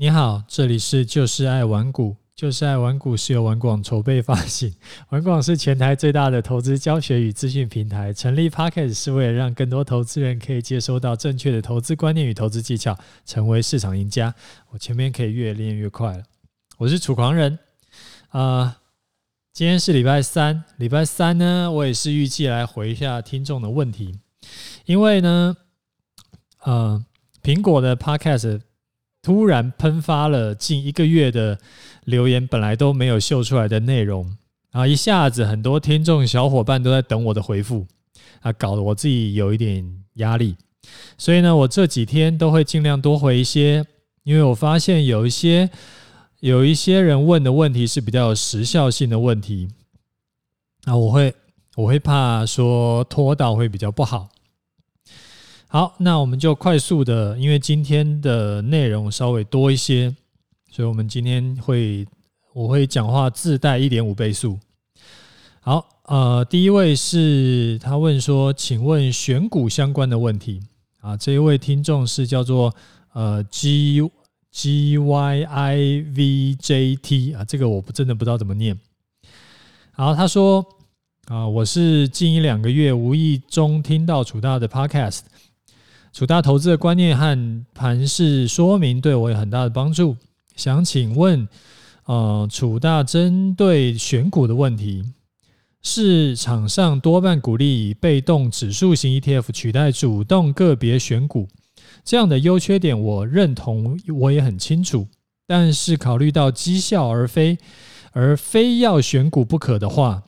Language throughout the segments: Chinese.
你好，这里是就是爱玩股，就是爱玩股是由玩广筹备发行，玩广是全台最大的投资教学与资讯平台。成立 Podcast 是为了让更多投资人可以接收到正确的投资观念与投资技巧，成为市场赢家。我前面可以越练越快了。我是楚狂人，啊、呃，今天是礼拜三，礼拜三呢，我也是预计来回一下听众的问题，因为呢，呃，苹果的 Podcast。突然喷发了近一个月的留言，本来都没有秀出来的内容，啊，一下子很多听众小伙伴都在等我的回复，啊，搞得我自己有一点压力。所以呢，我这几天都会尽量多回一些，因为我发现有一些有一些人问的问题是比较有时效性的问题，啊，我会我会怕说拖到会比较不好。好，那我们就快速的，因为今天的内容稍微多一些，所以我们今天会我会讲话自带一点五倍速。好，呃，第一位是他问说，请问选股相关的问题啊，这一位听众是叫做呃 G G Y I V J T 啊，这个我不真的不知道怎么念。好，他说啊，我是近一两个月无意中听到楚大的 Podcast。楚大投资的观念和盘势说明对我有很大的帮助。想请问，呃，楚大针对选股的问题，市场上多半鼓励以被动指数型 ETF 取代主动个别选股，这样的优缺点我认同，我也很清楚。但是考虑到绩效而非而非要选股不可的话，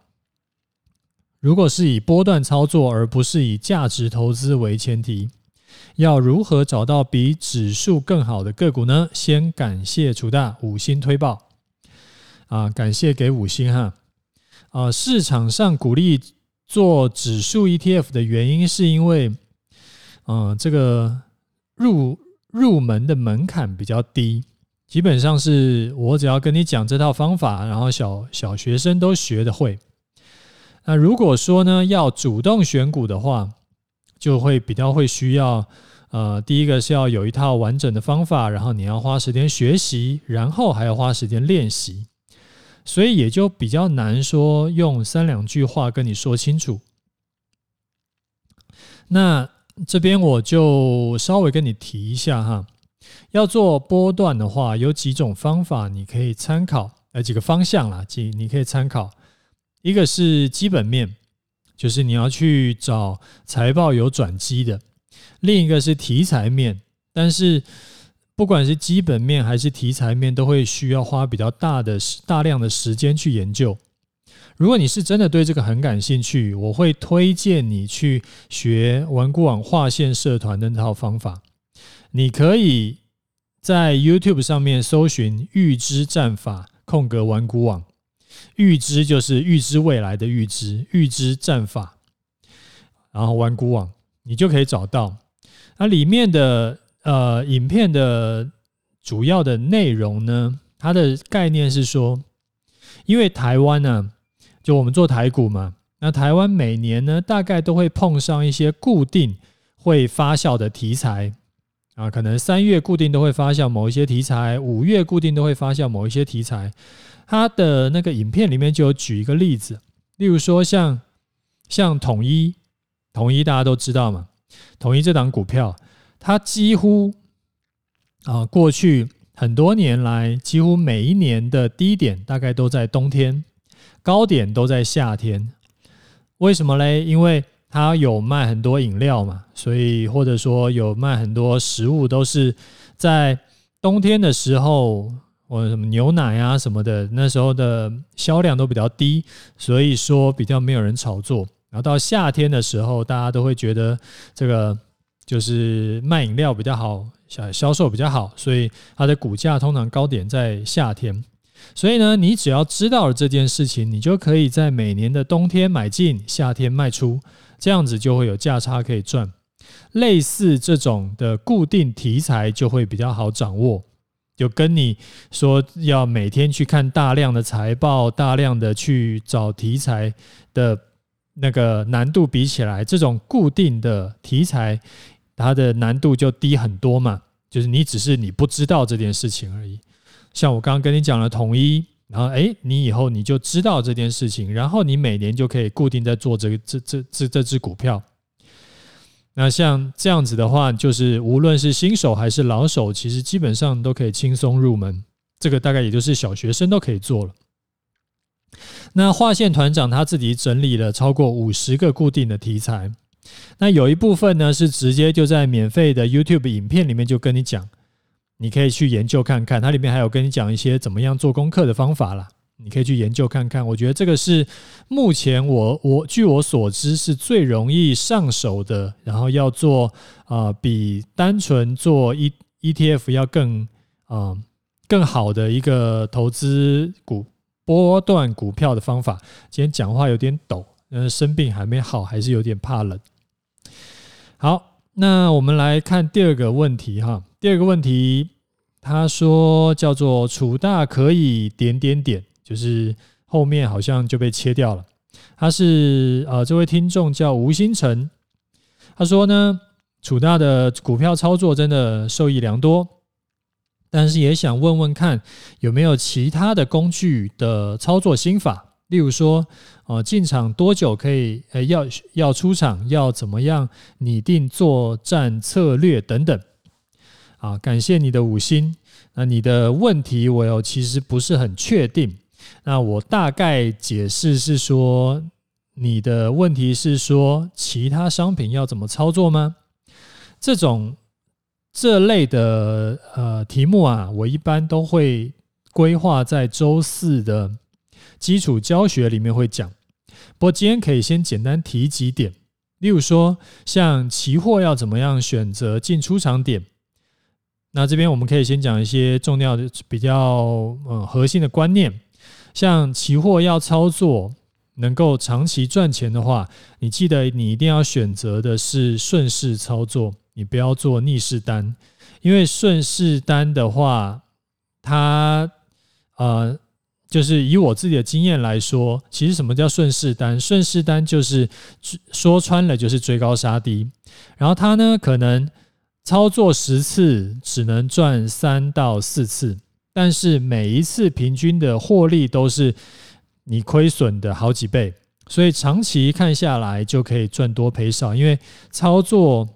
如果是以波段操作而不是以价值投资为前提。要如何找到比指数更好的个股呢？先感谢楚大五星推报啊，感谢给五星哈啊！市场上鼓励做指数 ETF 的原因，是因为嗯，这个入入门的门槛比较低，基本上是我只要跟你讲这套方法，然后小小学生都学得会。那如果说呢，要主动选股的话，就会比较会需要，呃，第一个是要有一套完整的方法，然后你要花时间学习，然后还要花时间练习，所以也就比较难说用三两句话跟你说清楚。那这边我就稍微跟你提一下哈，要做波段的话，有几种方法你可以参考，呃，几个方向啦，几你可以参考，一个是基本面。就是你要去找财报有转机的，另一个是题材面，但是不管是基本面还是题材面，都会需要花比较大的大量的时间去研究。如果你是真的对这个很感兴趣，我会推荐你去学玩股网划线社团的那套方法。你可以在 YouTube 上面搜寻“预知战法”空格玩股网。预知就是预知未来的预知，预知战法，然后玩股网，你就可以找到。那里面的呃影片的主要的内容呢，它的概念是说，因为台湾呢，就我们做台股嘛，那台湾每年呢，大概都会碰上一些固定会发酵的题材啊，可能三月固定都会发酵某一些题材，五月固定都会发酵某一些题材。他的那个影片里面就有举一个例子，例如说像像统一，统一大家都知道嘛，统一这档股票，它几乎啊过去很多年来，几乎每一年的低点大概都在冬天，高点都在夏天。为什么嘞？因为它有卖很多饮料嘛，所以或者说有卖很多食物，都是在冬天的时候。或者什么牛奶啊什么的，那时候的销量都比较低，所以说比较没有人炒作。然后到夏天的时候，大家都会觉得这个就是卖饮料比较好，销销售比较好，所以它的股价通常高点在夏天。所以呢，你只要知道了这件事情，你就可以在每年的冬天买进，夏天卖出，这样子就会有价差可以赚。类似这种的固定题材就会比较好掌握。就跟你说要每天去看大量的财报，大量的去找题材的那个难度比起来，这种固定的题材它的难度就低很多嘛。就是你只是你不知道这件事情而已。像我刚刚跟你讲了统一，然后诶，你以后你就知道这件事情，然后你每年就可以固定在做这个这这这这只股票。那像这样子的话，就是无论是新手还是老手，其实基本上都可以轻松入门。这个大概也就是小学生都可以做了。那划线团长他自己整理了超过五十个固定的题材，那有一部分呢是直接就在免费的 YouTube 影片里面就跟你讲，你可以去研究看看，它里面还有跟你讲一些怎么样做功课的方法啦，你可以去研究看看。我觉得这个是目前我我据我所知是最容易上手的，然后要做啊、比单纯做 E ETF 要更啊、更好的一个投资股。波段股票的方法，今天讲话有点抖，嗯，生病还没好，还是有点怕冷。好，那我们来看第二个问题哈。第二个问题，他说叫做楚大可以点点点，就是后面好像就被切掉了。他是呃，这位听众叫吴星辰，他说呢，楚大的股票操作真的受益良多。但是也想问问看，有没有其他的工具的操作心法？例如说，呃，进场多久可以？呃，要要出场，要怎么样拟定作战策略等等。啊，感谢你的五星。那你的问题我有其实不是很确定。那我大概解释是说，你的问题是说其他商品要怎么操作吗？这种。这类的呃题目啊，我一般都会规划在周四的基础教学里面会讲。不过今天可以先简单提几点，例如说像期货要怎么样选择进出场点。那这边我们可以先讲一些重要的、比较呃核心的观念。像期货要操作能够长期赚钱的话，你记得你一定要选择的是顺势操作。你不要做逆势单，因为顺势单的话，它呃，就是以我自己的经验来说，其实什么叫顺势单？顺势单就是说穿了就是追高杀低，然后它呢可能操作十次只能赚三到四次，但是每一次平均的获利都是你亏损的好几倍，所以长期看下来就可以赚多赔少，因为操作。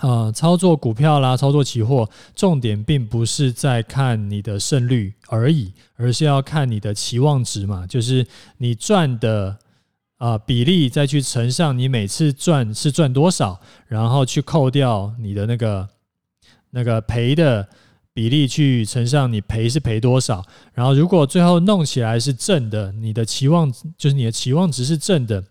呃，操作股票啦，操作期货，重点并不是在看你的胜率而已，而是要看你的期望值嘛，就是你赚的啊、比例再去乘上你每次赚是赚多少，然后去扣掉你的那个那个赔的比例去乘上你赔是赔多少，然后如果最后弄起来是正的，你的期望就是你的期望值是正的，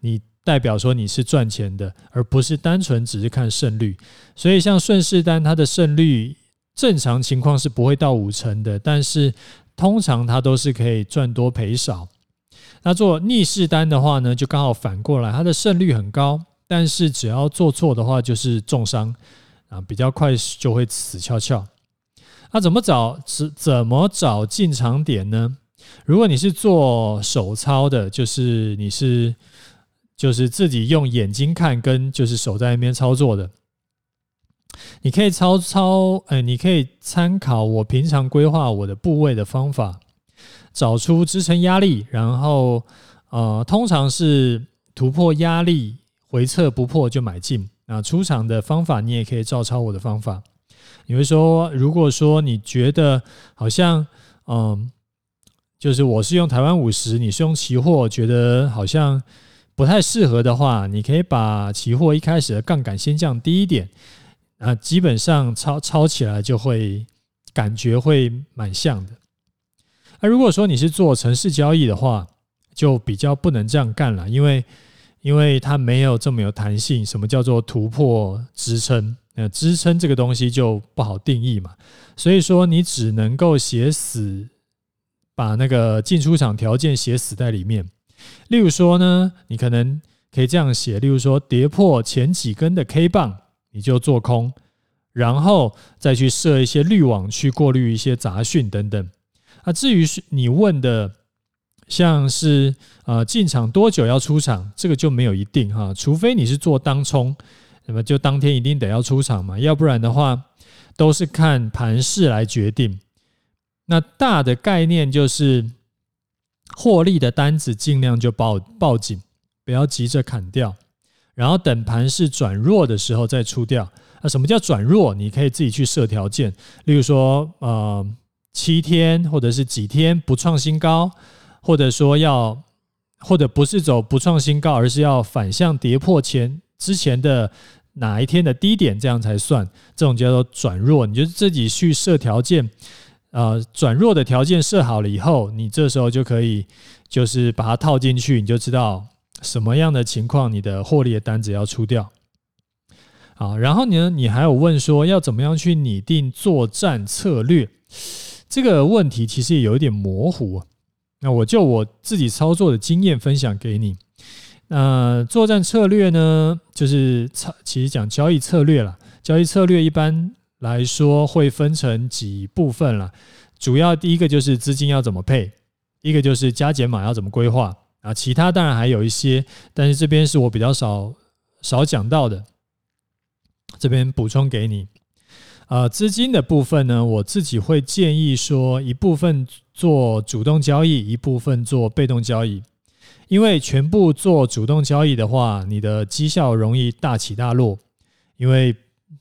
你。代表说你是赚钱的，而不是单纯只是看胜率。所以像顺势单，它的胜率正常情况是不会到五成的，但是通常它都是可以赚多赔少。那做逆势单的话呢，就刚好反过来，它的胜率很高，但是只要做错的话就是重伤啊，比较快就会死翘翘。那怎么找怎怎么找进场点呢？如果你是做手操的，就是你是。就是自己用眼睛看，跟就是手在那边操作的，你可以操操，哎，你可以参考我平常规划我的部位的方法，找出支撑压力，然后呃，通常是突破压力回撤不破就买进。那出场的方法你也可以照抄我的方法。你会说，如果说你觉得好像嗯，就是我是用台湾五十，你是用期货，觉得好像。不太适合的话，你可以把期货一开始的杠杆先降低一点，啊，基本上抄抄起来就会感觉会蛮像的。那如果说你是做城市交易的话，就比较不能这样干了，因为因为它没有这么有弹性。什么叫做突破支撑？那支撑这个东西就不好定义嘛，所以说你只能够写死，把那个进出场条件写死在里面。例如说呢，你可能可以这样写，例如说跌破前几根的 K 棒，你就做空，然后再去设一些滤网去过滤一些杂讯等等。啊，至于是你问的，像是呃进场多久要出场，这个就没有一定哈，除非你是做当冲，那么就当天一定得要出场嘛，要不然的话都是看盘势来决定。那大的概念就是获利的单子尽量就抱抱紧，不要急着砍掉，然后等盘势转弱的时候再出掉。那什么叫转弱？你可以自己去设条件，例如说呃七天或者是几天不创新高，或者说要或者不是走不创新高，而是要反向跌破前之前的哪一天的低点，这样才算。这种叫做转弱，你就自己去设条件。呃，转弱的条件设好了以后，你这时候就可以就是把它套进去，你就知道什么样的情况你的获利的单子要出掉。好，然后呢，你还有问说要怎么样去拟定作战策略？这个问题其实也有一点模糊。那我就我自己操作的经验分享给你。那作战策略呢，就是操其实讲交易策略啦，交易策略一般。来说会分成几部分了，主要第一个就是资金要怎么配，一个就是加减码要怎么规划啊，其他当然还有一些，但是这边是我比较少少讲到的，这边补充给你。呃，资金的部分呢，我自己会建议说，一部分做主动交易，一部分做被动交易，因为全部做主动交易的话，你的绩效容易大起大落，因为。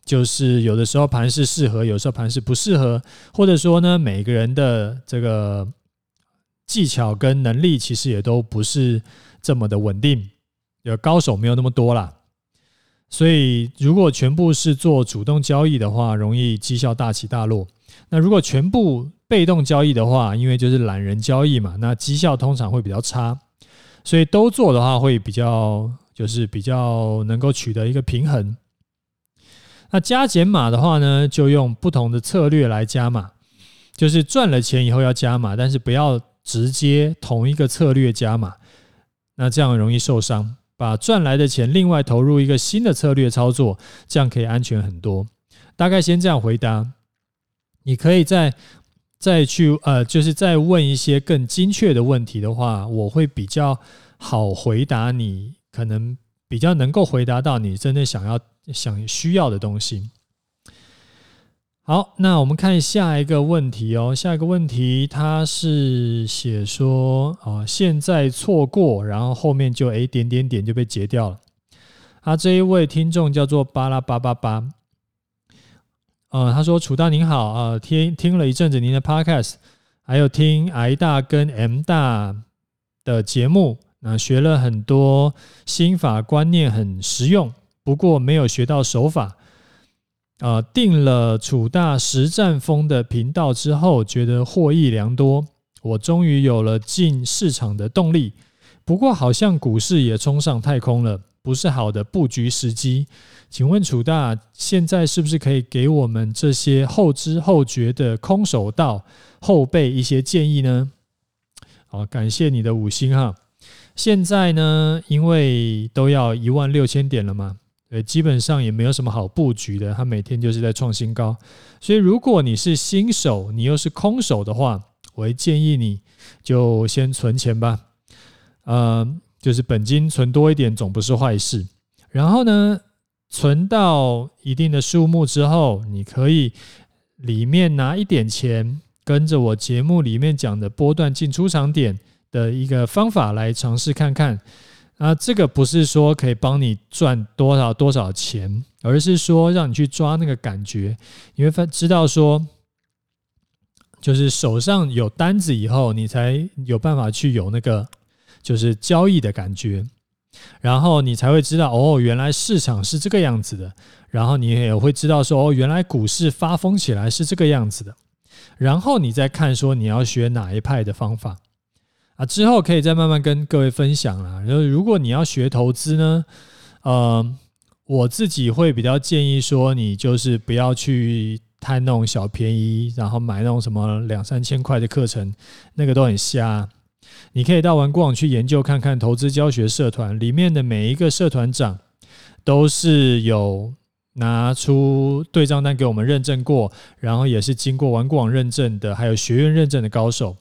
就是有的时候盘势适合，有时候盘势不适合，或者说呢，每个人的这个技巧跟能力其实也都不是这么的稳定，有高手没有那么多啦。所以如果全部是做主动交易的话，容易绩效大起大落。那如果全部被动交易的话，因为就是懒人交易嘛，那绩效通常会比较差。所以都做的话，会比较就是比较能够取得一个平衡。那加减码的话呢，就用不同的策略来加码，就是赚了钱以后要加码，但是不要直接同一个策略加码，那这样容易受伤。把赚来的钱另外投入一个新的策略操作，这样可以安全很多。大概先这样回答，你可以再再去呃，就是再问一些更精确的问题的话，我会比较好回答你，可能比较能够回答到你真正想要。想需要的东西。好，那我们看下一个问题哦。下一个问题，他是写说啊，现在错过，然后后面就诶点点点就被截掉了。啊这一位听众叫做巴拉巴巴巴。呃，他说：“楚大您好啊，听听了一阵子您的 Podcast，还有听 I 大跟 M 大的节目，那学了很多心法观念，很实用。”不过没有学到手法，啊，定了楚大实战风的频道之后，觉得获益良多。我终于有了进市场的动力。不过好像股市也冲上太空了，不是好的布局时机。请问楚大，现在是不是可以给我们这些后知后觉的空手道后辈一些建议呢？好，感谢你的五星哈。现在呢，因为都要一万六千点了嘛。对，基本上也没有什么好布局的，它每天就是在创新高。所以如果你是新手，你又是空手的话，我会建议你就先存钱吧。呃，就是本金存多一点总不是坏事。然后呢，存到一定的数目之后，你可以里面拿一点钱，跟着我节目里面讲的波段进出场点的一个方法来尝试看看。啊，这个不是说可以帮你赚多少多少钱，而是说让你去抓那个感觉，你会发知道说，就是手上有单子以后，你才有办法去有那个就是交易的感觉，然后你才会知道哦，原来市场是这个样子的，然后你也会知道说哦，原来股市发疯起来是这个样子的，然后你再看说你要学哪一派的方法。啊，之后可以再慢慢跟各位分享啦。然后，如果你要学投资呢，呃，我自己会比较建议说，你就是不要去贪那种小便宜，然后买那种什么两三千块的课程，那个都很瞎。你可以到玩过网去研究看看投资教学社团里面的每一个社团长，都是有拿出对账单给我们认证过，然后也是经过玩过网认证的，还有学院认证的高手。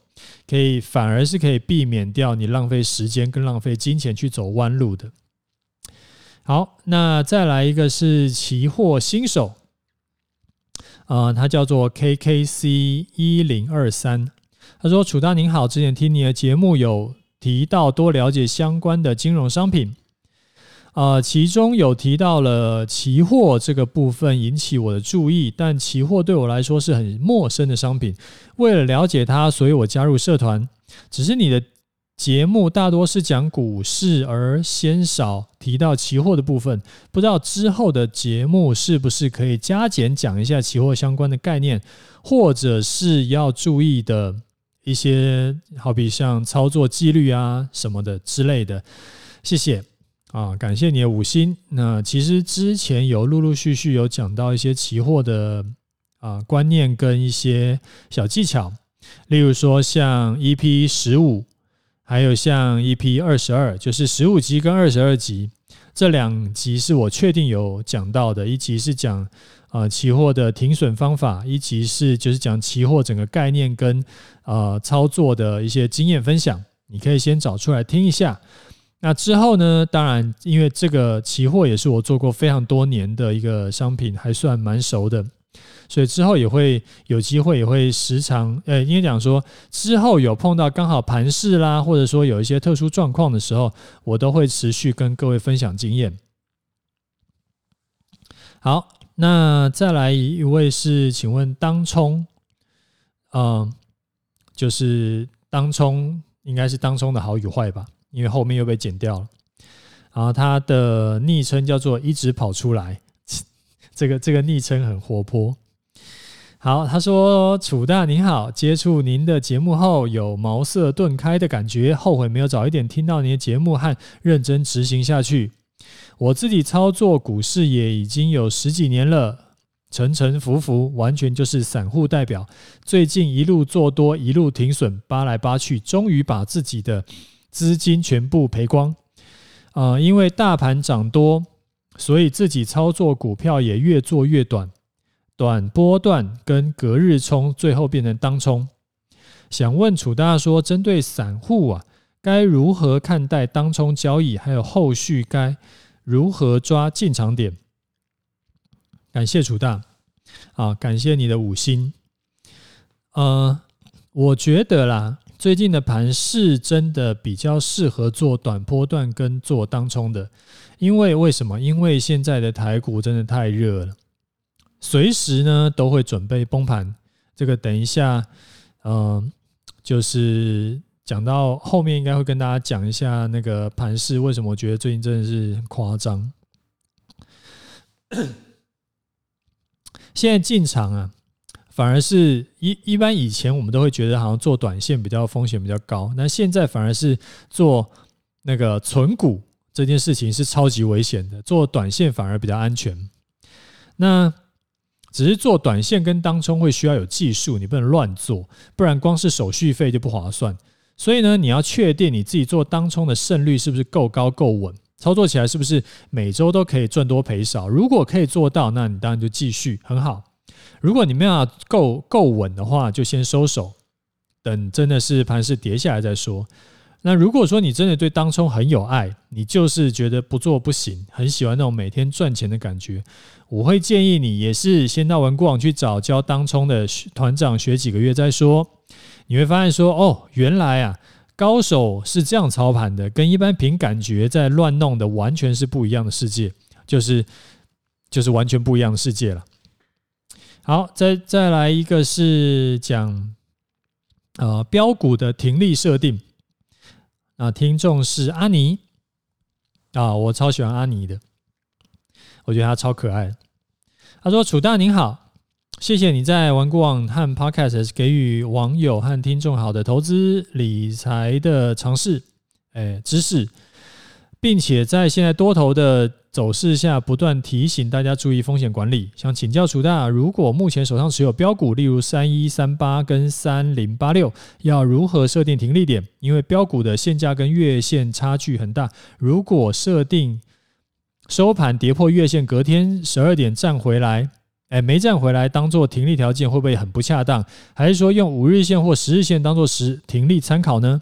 可以，反而是可以避免掉你浪费时间跟浪费金钱去走弯路的。好，那再来一个是期货新手，呃，他叫做 KKC 一零二三，他说：“楚大您好，之前听你的节目有提到多了解相关的金融商品，呃，其中有提到了期货这个部分引起我的注意，但期货对我来说是很陌生的商品，为了了解它，所以我加入社团，只是你的。”节目大多是讲股市，而鲜少提到期货的部分。不知道之后的节目是不是可以加减讲一下期货相关的概念，或者是要注意的一些，好比像操作纪律啊什么的之类的。谢谢啊，感谢你的五星。那其实之前有陆陆续续有讲到一些期货的啊观念跟一些小技巧，例如说像 EP 十五。还有像 EP 二十二，就是十五级跟二十二级这两集是我确定有讲到的。一集是讲呃期货的停损方法，一集是就是讲期货整个概念跟呃操作的一些经验分享。你可以先找出来听一下。那之后呢，当然因为这个期货也是我做过非常多年的一个商品，还算蛮熟的。所以之后也会有机会，也会时常，呃，应该讲说之后有碰到刚好盘市啦，或者说有一些特殊状况的时候，我都会持续跟各位分享经验。好，那再来一位是，请问当冲，嗯，就是当冲应该是当冲的好与坏吧？因为后面又被剪掉了。然后他的昵称叫做一直跑出来，这个这个昵称很活泼。好，他说：“楚大您好，接触您的节目后有茅塞顿开的感觉，后悔没有早一点听到您的节目和认真执行下去。我自己操作股市也已经有十几年了，沉沉浮浮，完全就是散户代表。最近一路做多，一路停损，扒来扒去，终于把自己的资金全部赔光。啊、呃，因为大盘涨多，所以自己操作股票也越做越短。”短波段跟隔日冲，最后变成当冲。想问楚大说，针对散户啊，该如何看待当冲交易？还有后续该如何抓进场点？感谢楚大，啊，感谢你的五星。呃，我觉得啦，最近的盘是真的比较适合做短波段跟做当冲的，因为为什么？因为现在的台股真的太热了。随时呢都会准备崩盘，这个等一下，嗯、呃，就是讲到后面应该会跟大家讲一下那个盘势为什么我觉得最近真的是很夸张。现在进场啊，反而是一一般以前我们都会觉得好像做短线比较风险比较高，那现在反而是做那个存股这件事情是超级危险的，做短线反而比较安全。那只是做短线跟当冲会需要有技术，你不能乱做，不然光是手续费就不划算。所以呢，你要确定你自己做当冲的胜率是不是够高够稳，操作起来是不是每周都可以赚多赔少。如果可以做到，那你当然就继续很好。如果你们要够够稳的话，就先收手，等真的是盘势跌下来再说。那如果说你真的对当冲很有爱，你就是觉得不做不行，很喜欢那种每天赚钱的感觉，我会建议你也是先到文股网去找教当冲的团长学几个月再说。你会发现说，哦，原来啊，高手是这样操盘的，跟一般凭感觉在乱弄的完全是不一样的世界，就是就是完全不一样的世界了。好，再再来一个是讲呃标股的停利设定。啊，听众是阿尼啊，我超喜欢阿尼的，我觉得他超可爱。他说：“楚大您好，谢谢你在玩股网和 Podcast 给予网友和听众好的投资理财的尝试，哎，知识。”并且在现在多头的走势下，不断提醒大家注意风险管理。想请教楚大，如果目前手上持有标股，例如三一三八跟三零八六，要如何设定停利点？因为标股的现价跟月线差距很大，如果设定收盘跌破月线，隔天十二点站回来，哎，没站回来，当做停利条件会不会很不恰当？还是说用五日线或十日线当做时停利参考呢？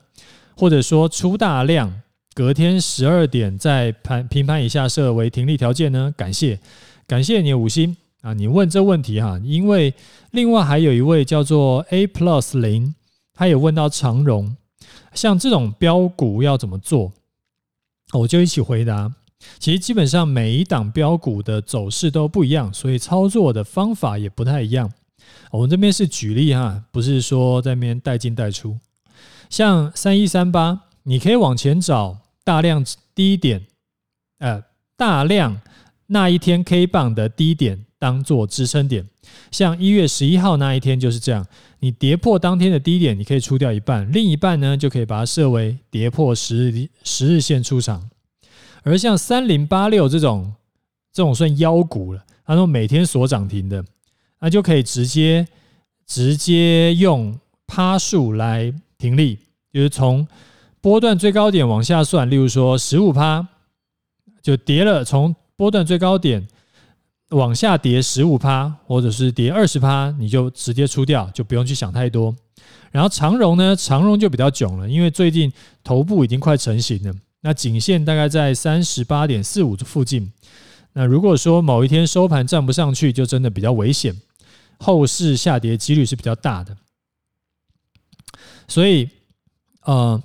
或者说出大量？隔天十二点在盘平盘以下设为停利条件呢？感谢，感谢你五星啊！你问这问题哈，因为另外还有一位叫做 A Plus 零，他也问到长荣，像这种标股要怎么做？我就一起回答。其实基本上每一档标股的走势都不一样，所以操作的方法也不太一样。我们这边是举例哈，不是说在那边带进带出。像三一三八，你可以往前找大量低点，呃，大量那一天 K 棒的低点当做支撑点。像一月十一号那一天就是这样，你跌破当天的低点，你可以出掉一半，另一半呢就可以把它设为跌破十日十日线出场。而像三零八六这种，这种算妖股了，它说每天锁涨停的，那就可以直接直接用趴数来停利，就是从波段最高点往下算，例如说十五趴，就跌了，从波段最高点往下跌十五趴，或者是跌二十趴，你就直接出掉，就不用去想太多。然后长荣呢，长荣就比较囧了，因为最近头部已经快成型了。那颈线大概在三十八点四五附近。那如果说某一天收盘站不上去，就真的比较危险，后市下跌几率是比较大的。所以，呃，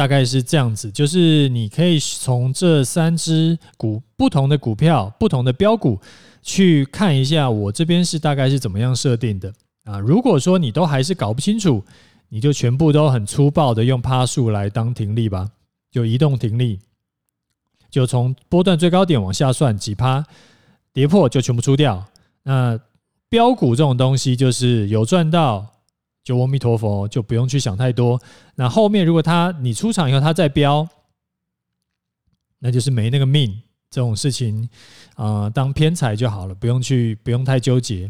大概是这样子，就是你可以从这三只股不同的股票、不同的标股去看一下，我这边是大概是怎么样设定的啊。如果说你都还是搞不清楚，你就全部都很粗暴的用趴数来当停利吧。就移动停利，就从波段最高点往下算几趴，跌破就全部出掉。那标股这种东西，就是有赚到就阿弥陀佛，就不用去想太多。那后面如果他你出场以后他再飙，那就是没那个命。这种事情啊、当偏财就好了，不用去不用太纠结。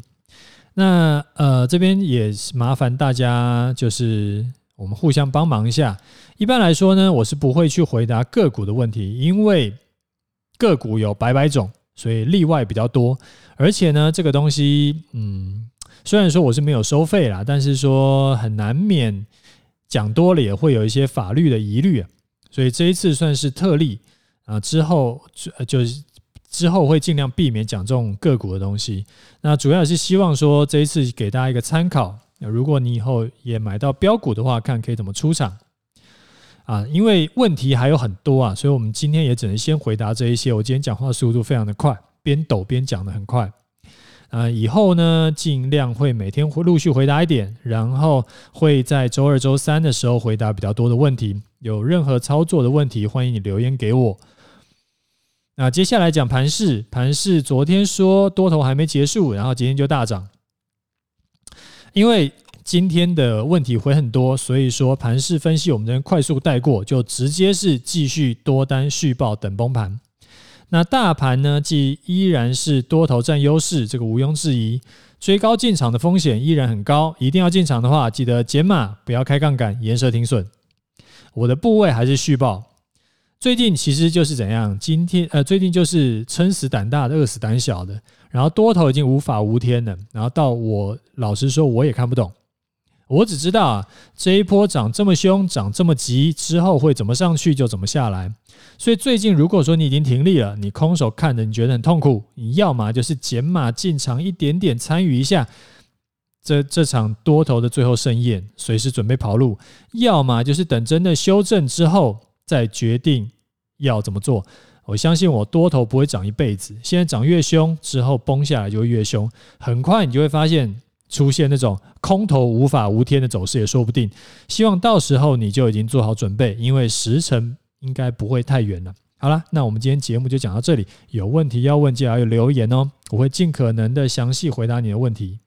那呃这边也麻烦大家就是。我们互相帮忙一下。一般来说呢，我是不会去回答个股的问题，因为个股有百百种，所以例外比较多。而且呢，这个东西，嗯，虽然说我是没有收费啦，但是说很难免讲多了也会有一些法律的疑虑啊。所以这一次算是特例啊，之后就是之后会尽量避免讲这种个股的东西。那主要是希望说这一次给大家一个参考。如果你以后也买到标股的话，看可以怎么出场啊？因为问题还有很多啊，所以我们今天也只能先回答这一些。我今天讲话速度非常的快，边抖边讲的很快。啊，以后呢，尽量会每天会陆续回答一点，然后会在周二、周三的时候回答比较多的问题。有任何操作的问题，欢迎你留言给我。那接下来讲盘势，盘势昨天说多头还没结束，然后今天就大涨。因为今天的问题会很多，所以说盘势分析我们能快速带过，就直接是继续多单续报等崩盘。那大盘呢，既依然是多头占优势，这个毋庸置疑。追高进场的风险依然很高，一定要进场的话，记得减码，不要开杠杆，严设停损。我的部位还是续报。最近其实就是怎样？今天呃，最近就是撑死胆大的，饿死胆小的。然后多头已经无法无天了。然后到我老实说，我也看不懂。我只知道啊，这一波涨这么凶，涨这么急，之后会怎么上去就怎么下来。所以最近如果说你已经停利了，你空手看着你觉得很痛苦，你要么就是减码进场一点点参与一下这这场多头的最后盛宴，随时准备跑路；要么就是等真的修正之后。再决定要怎么做，我相信我多头不会涨一辈子，现在涨越凶，之后崩下来就会越凶，很快你就会发现出现那种空头无法无天的走势也说不定。希望到时候你就已经做好准备，因为时辰应该不会太远了。好了，那我们今天节目就讲到这里，有问题要问记得要留言哦，我会尽可能的详细回答你的问题。